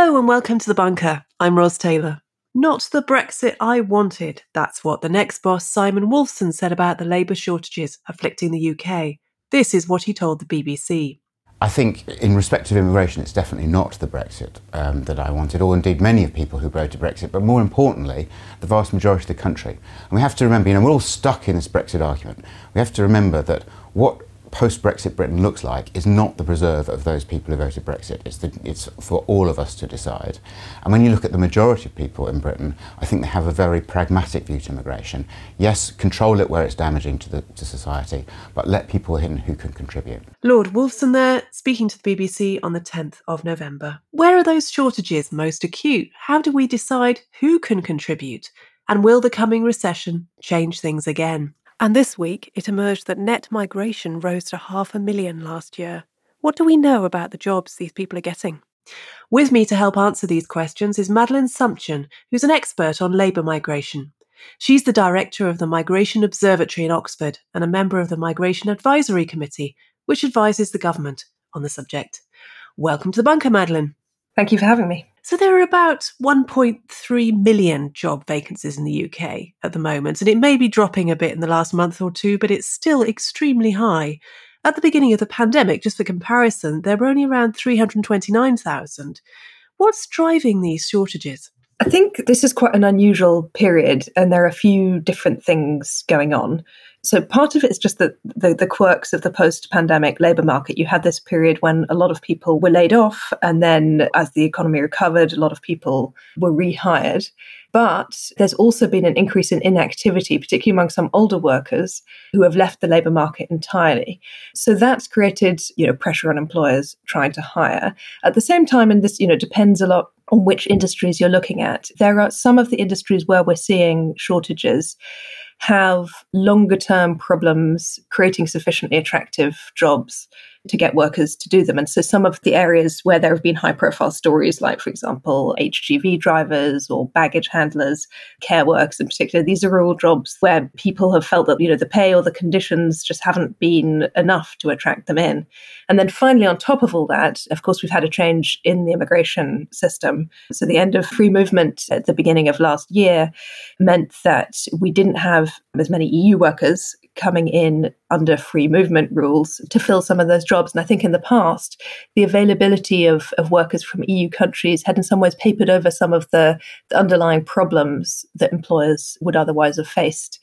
Hello and welcome to the bunker. I'm Ros Taylor. Not the Brexit I wanted. That's what the next boss, Simon Wolfson, said about the labour shortages afflicting the UK. This is what he told the BBC. I think, in respect of immigration, it's definitely not the Brexit um, that I wanted, or indeed many of people who voted Brexit, but more importantly, the vast majority of the country. And we have to remember, you know, we're all stuck in this Brexit argument. We have to remember that what post Brexit Britain looks like is not the preserve of those people who voted Brexit. It's, the, it's for all of us to decide. And when you look at the majority of people in Britain, I think they have a very pragmatic view to immigration. Yes, control it where it's damaging to, the, to society, but let people in who can contribute. Lord Wolfson there, speaking to the BBC on the 10th of November. Where are those shortages most acute? How do we decide who can contribute? And will the coming recession change things again? And this week, it emerged that net migration rose to half a million last year. What do we know about the jobs these people are getting? With me to help answer these questions is Madeleine Sumption, who's an expert on labour migration. She's the director of the Migration Observatory in Oxford and a member of the Migration Advisory Committee, which advises the government on the subject. Welcome to the bunker, Madeleine. Thank you for having me. So there are about 1.3 million job vacancies in the UK at the moment, and it may be dropping a bit in the last month or two, but it's still extremely high. At the beginning of the pandemic, just for comparison, there were only around 329,000. What's driving these shortages? I think this is quite an unusual period, and there are a few different things going on. So part of it is just the, the, the quirks of the post-pandemic labour market. You had this period when a lot of people were laid off, and then as the economy recovered, a lot of people were rehired. But there's also been an increase in inactivity, particularly among some older workers who have left the labour market entirely. So that's created, you know, pressure on employers trying to hire. At the same time, and this, you know, depends a lot on which industries you're looking at. There are some of the industries where we're seeing shortages have longer term problems creating sufficiently attractive jobs to get workers to do them. And so some of the areas where there have been high profile stories, like, for example, HGV drivers or baggage handlers, care workers in particular, these are all jobs where people have felt that, you know, the pay or the conditions just haven't been enough to attract them in. And then finally, on top of all that, of course, we've had a change in the immigration system. So the end of free movement at the beginning of last year meant that we didn't have as many EU workers coming in under free movement rules to fill some of those jobs. And I think in the past, the availability of, of workers from EU countries had in some ways papered over some of the, the underlying problems that employers would otherwise have faced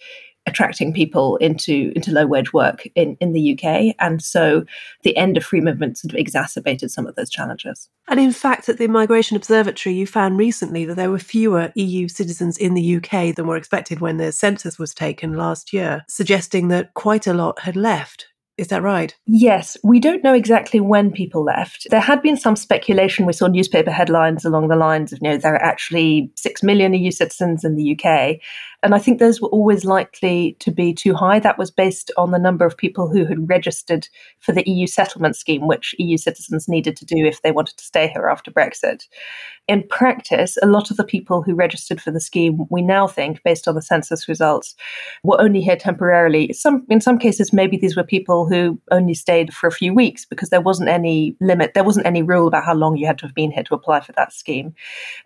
attracting people into into low wage work in, in the UK. And so the end of free movement sort of exacerbated some of those challenges. And in fact, at the Migration Observatory, you found recently that there were fewer EU citizens in the UK than were expected when the census was taken last year, suggesting that quite a lot had left. Is that right? Yes. We don't know exactly when people left. There had been some speculation. We saw newspaper headlines along the lines of, you know, there are actually six million EU citizens in the UK. And I think those were always likely to be too high. That was based on the number of people who had registered for the EU settlement scheme, which EU citizens needed to do if they wanted to stay here after Brexit. In practice, a lot of the people who registered for the scheme, we now think, based on the census results, were only here temporarily. Some, in some cases, maybe these were people who only stayed for a few weeks because there wasn't any limit, there wasn't any rule about how long you had to have been here to apply for that scheme.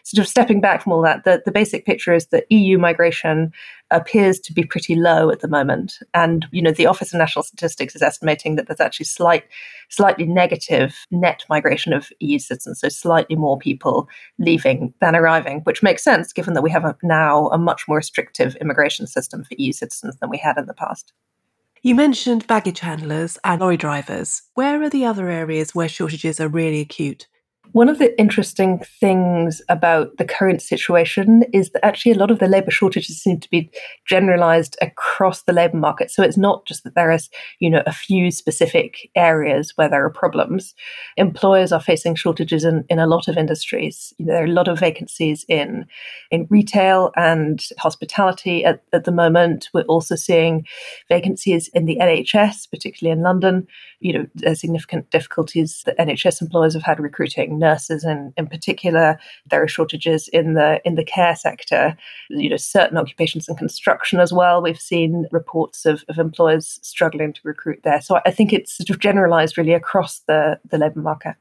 Sort of stepping back from all that, the, the basic picture is that EU migration appears to be pretty low at the moment. And, you know, the Office of National Statistics is estimating that there's actually slight, slightly negative net migration of EU citizens, so slightly more people leaving than arriving, which makes sense given that we have a, now a much more restrictive immigration system for EU citizens than we had in the past. You mentioned baggage handlers and lorry drivers. Where are the other areas where shortages are really acute? One of the interesting things about the current situation is that actually a lot of the labour shortages seem to be generalised across the labour market. So it's not just that there is, you know, a few specific areas where there are problems. Employers are facing shortages in, in a lot of industries. You know, there are a lot of vacancies in in retail and hospitality at, at the moment. We're also seeing vacancies in the NHS, particularly in London. You know, significant difficulties that NHS employers have had recruiting nurses and in particular. There are shortages in the in the care sector, you know, certain occupations in construction as well. We've seen reports of, of employers struggling to recruit there. So I think it's sort of generalized really across the, the labour market.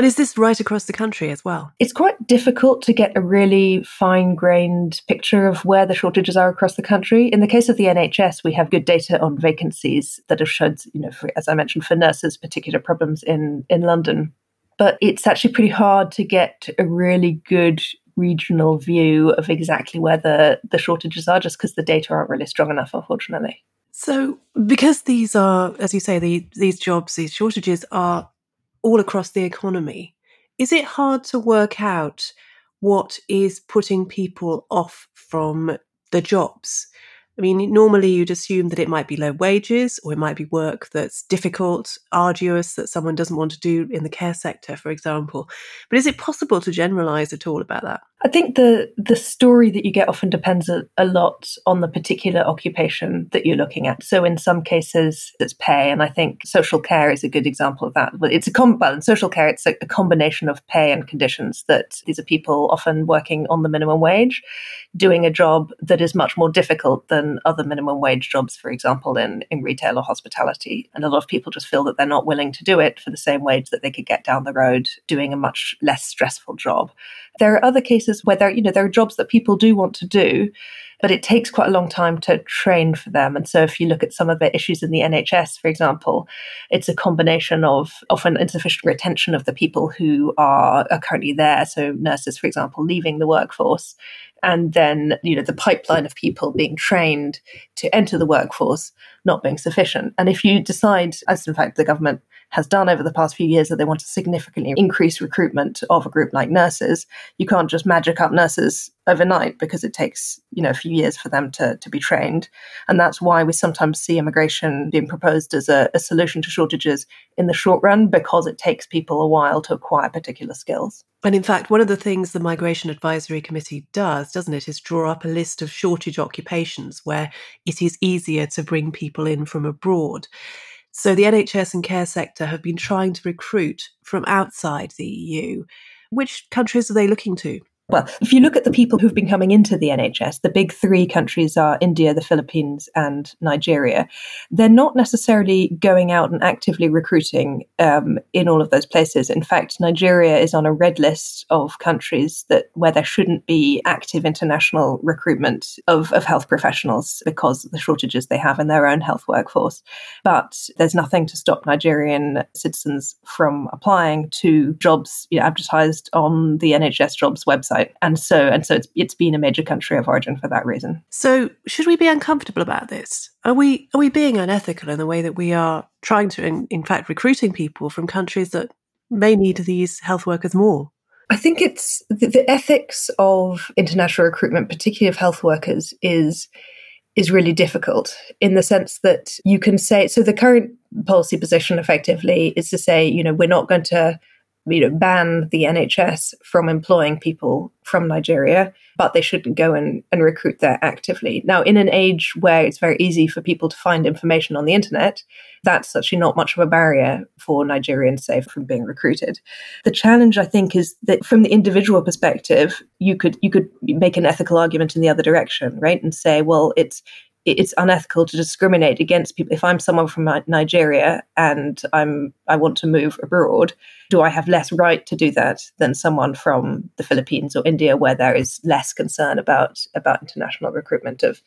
But is this right across the country as well? It's quite difficult to get a really fine grained picture of where the shortages are across the country. In the case of the NHS, we have good data on vacancies that have showed, you know, for, as I mentioned, for nurses, particular problems in, in London but it's actually pretty hard to get a really good regional view of exactly where the, the shortages are just because the data aren't really strong enough, unfortunately. So, because these are, as you say, the, these jobs, these shortages are all across the economy, is it hard to work out what is putting people off from the jobs? I mean, normally you'd assume that it might be low wages or it might be work that's difficult, arduous, that someone doesn't want to do in the care sector, for example. But is it possible to generalize at all about that? I think the the story that you get often depends a, a, lot on the particular occupation that you're looking at. So in some cases, it's pay, and I think social care is a good example of that. But it's a com- well, in social care, it's a, a combination of pay and conditions. That these are people often working on the minimum wage, doing a job that is much more difficult than other minimum wage jobs, for example, in in retail or hospitality. And a lot of people just feel that they're not willing to do it for the same wage that they could get down the road doing a much less stressful job. There are other cases where there, you know, there are jobs that people do want to do, but it takes quite a long time to train for them. And so if you look at some of the issues in the NHS, for example, it's a combination of often insufficient retention of the people who are, are currently there. So nurses, for example, leaving the workforce and then you know the pipeline of people being trained to enter the workforce not being sufficient and if you decide as in fact the government has done over the past few years that they want to significantly increase recruitment of a group like nurses, you can't just magic up nurses overnight because it takes you know a few years for them to, to be trained. And that's why we sometimes see immigration being proposed as a, a solution to shortages in the short run because it takes people a while to acquire particular skills. And in fact one of the things the migration advisory committee does doesn't it is draw up a list of shortage occupations where it is easier to bring people in from abroad so the NHS and care sector have been trying to recruit from outside the EU. Which countries are they looking to? Well, if you look at the people who've been coming into the NHS, the big three countries are India, the Philippines, and Nigeria. They're not necessarily going out and actively recruiting um, in all of those places. In fact, Nigeria is on a red list of countries that where there shouldn't be active international recruitment of, of health professionals because of the shortages they have in their own health workforce. But there's nothing to stop Nigerian citizens from applying to jobs you know, advertised on the NHS jobs website and so and so it's it's been a major country of origin for that reason. So should we be uncomfortable about this? Are we are we being unethical in the way that we are trying to, in, in fact, recruiting people from countries that may need these health workers more? I think it's the, the ethics of international recruitment, particularly of health workers, is is really difficult in the sense that you can say so the current policy position effectively is to say you know we're not going to you know, ban the NHS from employing people from Nigeria, but they shouldn't go and, and recruit there actively. Now, in an age where it's very easy for people to find information on the internet, that's actually not much of a barrier for Nigerians, say, from being recruited. The challenge, I think, is that from the individual perspective, you could you could make an ethical argument in the other direction, right? And say, well, it's it's unethical to discriminate against people. If I'm someone from Nigeria and I'm I want to move abroad, do I have less right to do that than someone from the Philippines or India, where there is less concern about about international recruitment of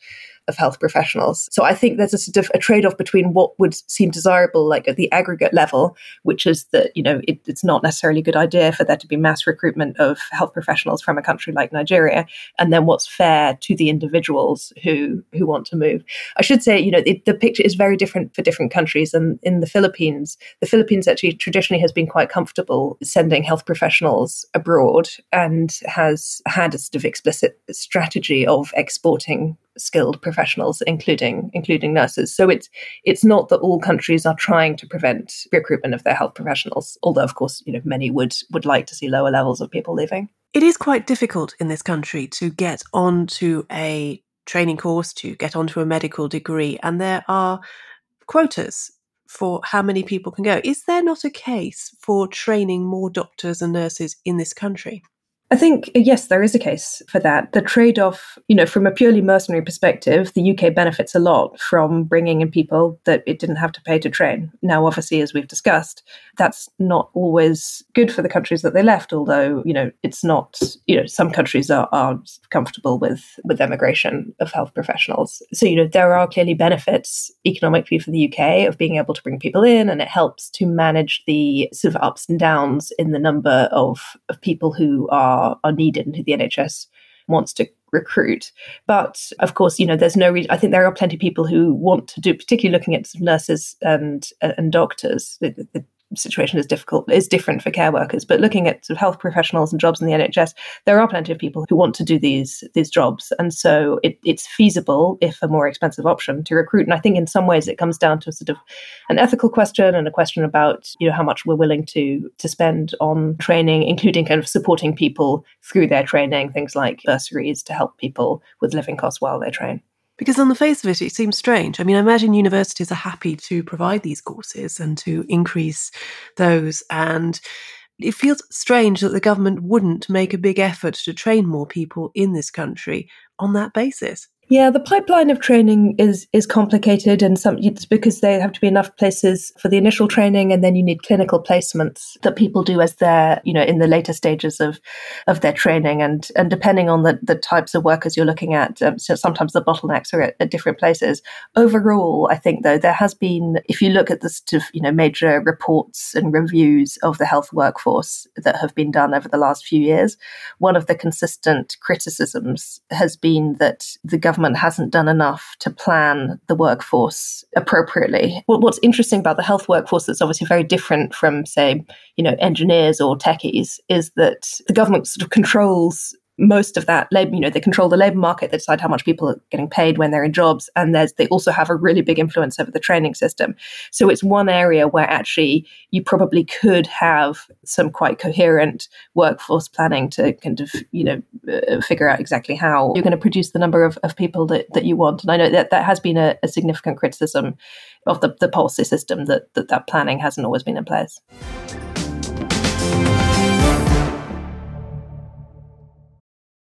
of health professionals. So I think there's a sort of a trade off between what would seem desirable, like at the aggregate level, which is that, you know, it, it's not necessarily a good idea for there to be mass recruitment of health professionals from a country like Nigeria, and then what's fair to the individuals who, who want to move. I should say, you know, it, the picture is very different for different countries. And in the Philippines, the Philippines actually traditionally has been quite comfortable sending health professionals abroad and has had a sort of explicit strategy of exporting skilled professionals, including including nurses. So it's it's not that all countries are trying to prevent recruitment of their health professionals, although of course you know many would would like to see lower levels of people leaving. It is quite difficult in this country to get onto a training course, to get onto a medical degree, and there are quotas for how many people can go. Is there not a case for training more doctors and nurses in this country? I think, yes, there is a case for that. The trade off, you know, from a purely mercenary perspective, the UK benefits a lot from bringing in people that it didn't have to pay to train. Now, obviously, as we've discussed, that's not always good for the countries that they left, although, you know, it's not, you know, some countries are, are comfortable with, with emigration of health professionals. So, you know, there are clearly benefits economically for the UK of being able to bring people in, and it helps to manage the sort of ups and downs in the number of, of people who are are, are needed and who the NHS wants to recruit. But of course, you know, there's no reason. I think there are plenty of people who want to do, particularly looking at nurses and and doctors. The, the, situation is difficult is different for care workers. But looking at sort of health professionals and jobs in the NHS there are plenty of people who want to do these these jobs. And so it, it's feasible if a more expensive option to recruit. And I think in some ways it comes down to sort of an ethical question and a question about you know how much we're willing to to spend on training including kind of supporting people through their training things like bursaries to help people with living costs while they train because on the face of it, it seems strange. I mean, I imagine universities are happy to provide these courses and to increase those. And it feels strange that the government wouldn't make a big effort to train more people in this country on that basis. Yeah, the pipeline of training is is complicated, and some it's because there have to be enough places for the initial training, and then you need clinical placements that people do as they're you know in the later stages of of their training, and and depending on the the types of workers you're looking at, um, so sometimes the bottlenecks are at, at, different places. Overall, I think though there has been, if you look at the sort of you know major reports and reviews of the health workforce that have been done over the last few years, one of the consistent criticisms has been that the government government hasn't done enough to plan the workforce appropriately. What's interesting about the health workforce that's obviously very different from, say, you know, engineers or techies is that the government sort of controls most of that labor, you know, they control the labor market, they decide how much people are getting paid when they're in jobs, and there's they also have a really big influence over the training system. So it's one area where actually you probably could have some quite coherent workforce planning to kind of, you know, uh, figure out exactly how you're going to produce the number of, of people that, that you want. And I know that that has been a, a significant criticism of the, the policy system that, that that planning hasn't always been in place.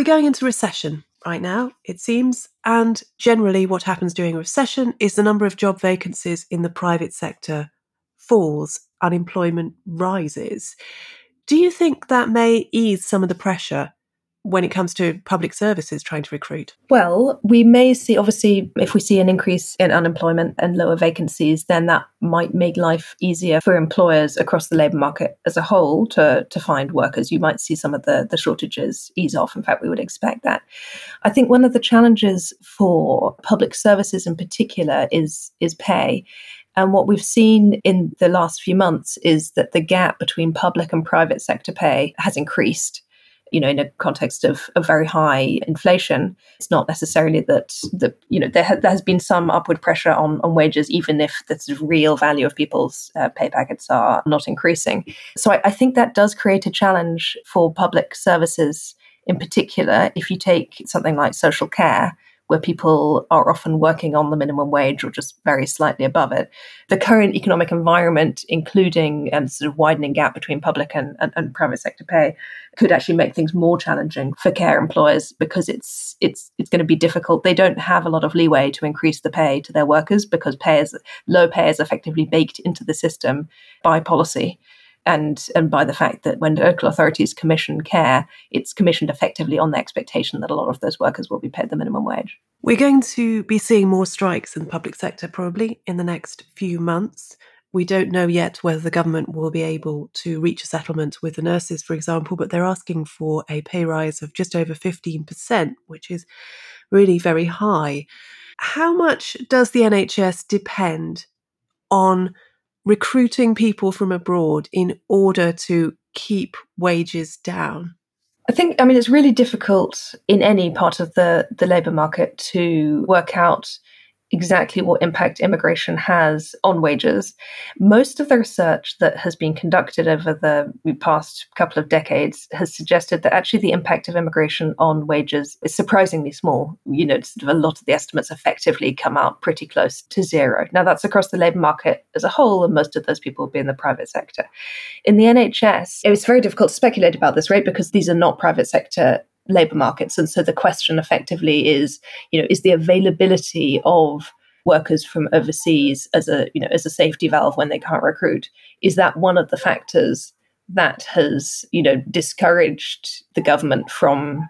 We're going into recession right now, it seems. And generally, what happens during a recession is the number of job vacancies in the private sector falls, unemployment rises. Do you think that may ease some of the pressure when it comes to public services trying to recruit? Well, we may see, obviously, if we see an increase in unemployment and lower vacancies, then that might make life easier for employers across the labour market as a whole to, to find workers. You might see some of the, the shortages ease off. In fact, we would expect that. I think one of the challenges for public services in particular is, is pay. And what we've seen in the last few months is that the gap between public and private sector pay has increased you know, in a context of, of very high inflation, it's not necessarily that the you know there, ha- there has been some upward pressure on, on wages, even if the sort of real value of people's uh, pay packets are not increasing. So I, I think that does create a challenge for public services in particular. If you take something like social care, where people are often working on the minimum wage or just very slightly above it. The current economic environment, including um, sort of widening gap between public and, and, and, private sector pay, could actually make things more challenging for care employers because it's it's it's going to be difficult. They don't have a lot of leeway to increase the pay to their workers because pay is, low pay is effectively baked into the system by policy and and by the fact that when local authorities commission care, it's commissioned effectively on the expectation that a lot of those workers will be paid the minimum wage. We're going to be seeing more strikes in the public sector probably in the next few months. We don't know yet whether the government will be able to reach a settlement with the nurses, for example, but they're asking for a pay rise of just over 15%, which is really very high. How much does the NHS depend on recruiting people from abroad in order to keep wages down? I think, I mean, it's really difficult in any part of the, the labour market to work out exactly what impact immigration has on wages. Most of the research that has been conducted over the past couple of decades has suggested that actually the impact of immigration on wages is surprisingly small. You know, sort of a lot of the estimates effectively come out pretty close to zero. Now, that's across the labour market as a whole, and most of those people will be in the private sector. In the NHS, it's very difficult to speculate about this, right? Because these are not private sector labor markets. And so the question effectively is you know is the availability of workers from overseas as a you know as a safety valve when they can't recruit is that one of the factors that has you know discouraged the government from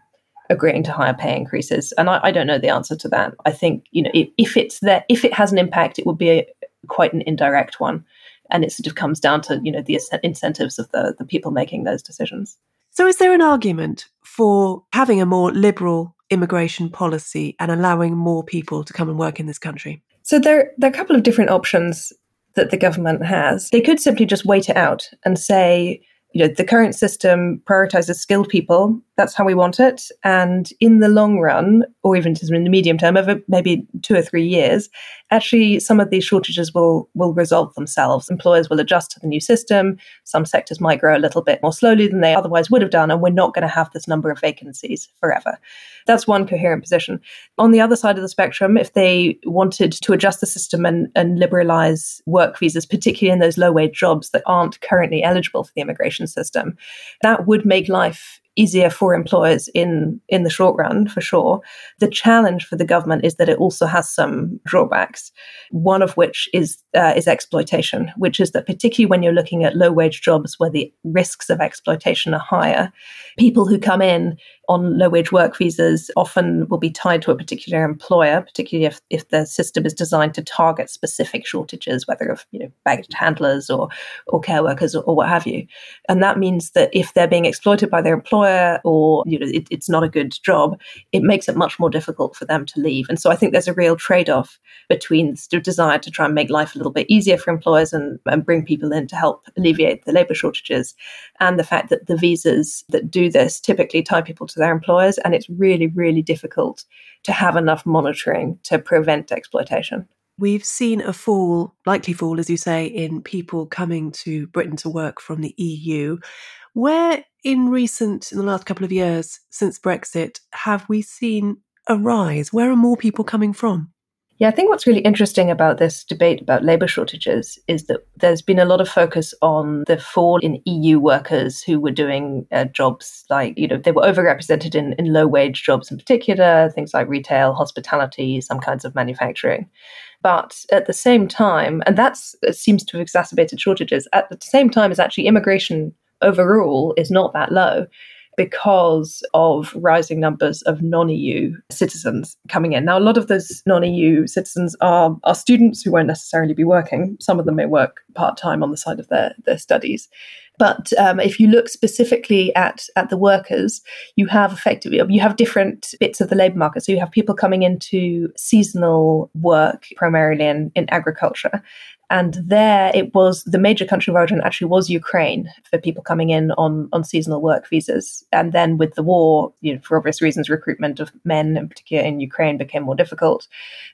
agreeing to higher pay increases? And i, I don't know the answer to that. I think you know if, if it's there if it has an impact it would be a, quite an indirect one. And it sort of comes down to you know the incentives of the the people making those decisions so, is there an argument for having a more liberal immigration policy and allowing more people to come and work in this country? So, there, there are a couple of different options that the government has. They could simply just wait it out and say, you know, the current system prioritizes skilled people. That's how we want it. And in the long run, or even in the medium term, over maybe two or three years, actually some of these shortages will will resolve themselves. Employers will adjust to the new system. Some sectors might grow a little bit more slowly than they otherwise would have done, and we're not going to have this number of vacancies forever. That's one coherent position. On the other side of the spectrum, if they wanted to adjust the system and, and liberalize work visas, particularly in those low wage jobs that aren't currently eligible for the immigration system, that would make life easier for employers in in the short run for sure the challenge for the government is that it also has some drawbacks one of which is uh, is exploitation which is that particularly when you're looking at low wage jobs where the risks of exploitation are higher people who come in on low wage work visas often will be tied to a particular employer, particularly if, if the system is designed to target specific shortages, whether of you know baggage handlers or or care workers or, or what have you. And that means that if they're being exploited by their employer or you know it, it's not a good job, it makes it much more difficult for them to leave. And so I think there's a real trade-off between the desire to try and make life a little bit easier for employers and, and bring people in to help alleviate the labour shortages, and the fact that the visas that do this typically tie people to their employers, and it's really, really difficult to have enough monitoring to prevent exploitation. We've seen a fall, likely fall, as you say, in people coming to Britain to work from the EU. Where in recent, in the last couple of years since Brexit, have we seen a rise? Where are more people coming from? Yeah, I think what's really interesting about this debate about labour shortages is that there's been a lot of focus on the fall in EU workers who were doing uh, jobs like, you know, they were overrepresented in, in low wage jobs in particular, things like retail, hospitality, some kinds of manufacturing. But at the same time, and that seems to have exacerbated shortages, at the same time as actually immigration overall is not that low because of rising numbers of non-EU citizens coming in. Now, a lot of those non-EU citizens are, are students who won't necessarily be working. Some of them may work part-time on the side of their, their studies. But um, if you look specifically at, at the workers, you have effectively you have different bits of the labour market. So you have people coming into seasonal work, primarily in, in agriculture, and there it was the major country of origin actually was Ukraine for people coming in on, on seasonal work visas. And then with the war, you know, for obvious reasons, recruitment of men, in particular in Ukraine, became more difficult.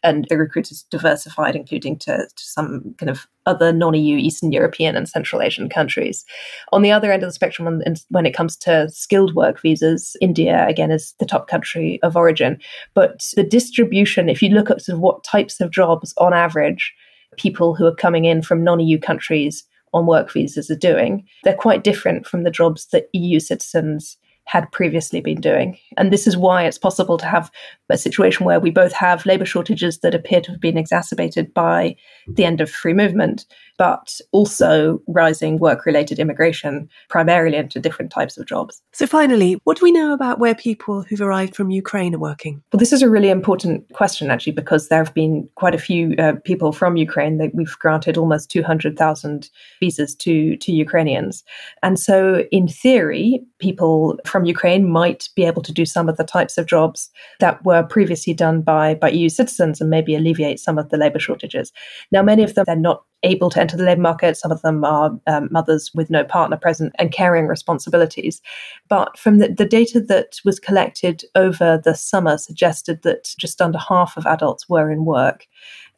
And the recruiters diversified, including to, to some kind of other non EU Eastern European and Central Asian countries. On the other end of the spectrum, when, when it comes to skilled work visas, India, again, is the top country of origin. But the distribution, if you look at sort of what types of jobs on average, people who are coming in from non EU countries on work visas are doing. They're quite different from the jobs that EU citizens had previously been doing. And this is why it's possible to have a situation where we both have labour shortages that appear to have been exacerbated by the end of free movement, but also rising work related immigration, primarily into different types of jobs. So, finally, what do we know about where people who've arrived from Ukraine are working? Well, this is a really important question, actually, because there have been quite a few uh, people from Ukraine that we've granted almost 200,000 visas to, to Ukrainians. And so, in theory, people from Ukraine might be able to do some of the types of jobs that were previously done by, by EU citizens and maybe alleviate some of the labour shortages. Now, many of them, they're not able to enter the labour market. Some of them are um, mothers with no partner present and carrying responsibilities. But from the, the data that was collected over the summer suggested that just under half of adults were in work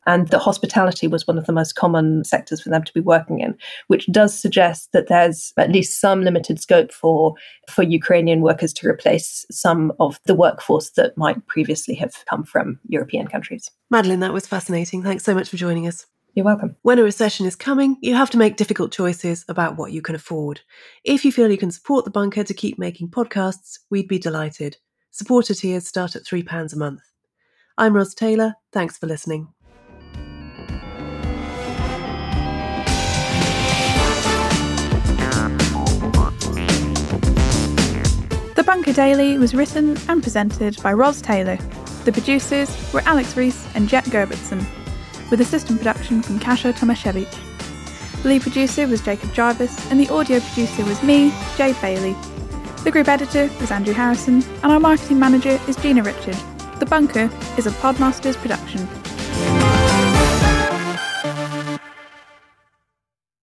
and that hospitality was one of the most common sectors for them to be working in, which does suggest that there's at least some limited scope for for Ukrainian workers to replace some of the workforce that might previously have come from European countries. Madeleine, that was fascinating. Thanks so much for joining us. You're welcome. When a recession is coming, you have to make difficult choices about what you can afford. If you feel you can support the bunker to keep making podcasts, we'd be delighted. Supporter tiers start at £3 a month. I'm Ros Taylor. Thanks for listening. The Bunker Daily was written and presented by Ros Taylor. The producers were Alex Rees and Jet Gerbertson, with assistant production from Kasia Tomasiewicz. The lead producer was Jacob Jarvis, and the audio producer was me, Jade Bailey. The group editor was Andrew Harrison, and our marketing manager is Gina Richard. The Bunker is a Podmasters production.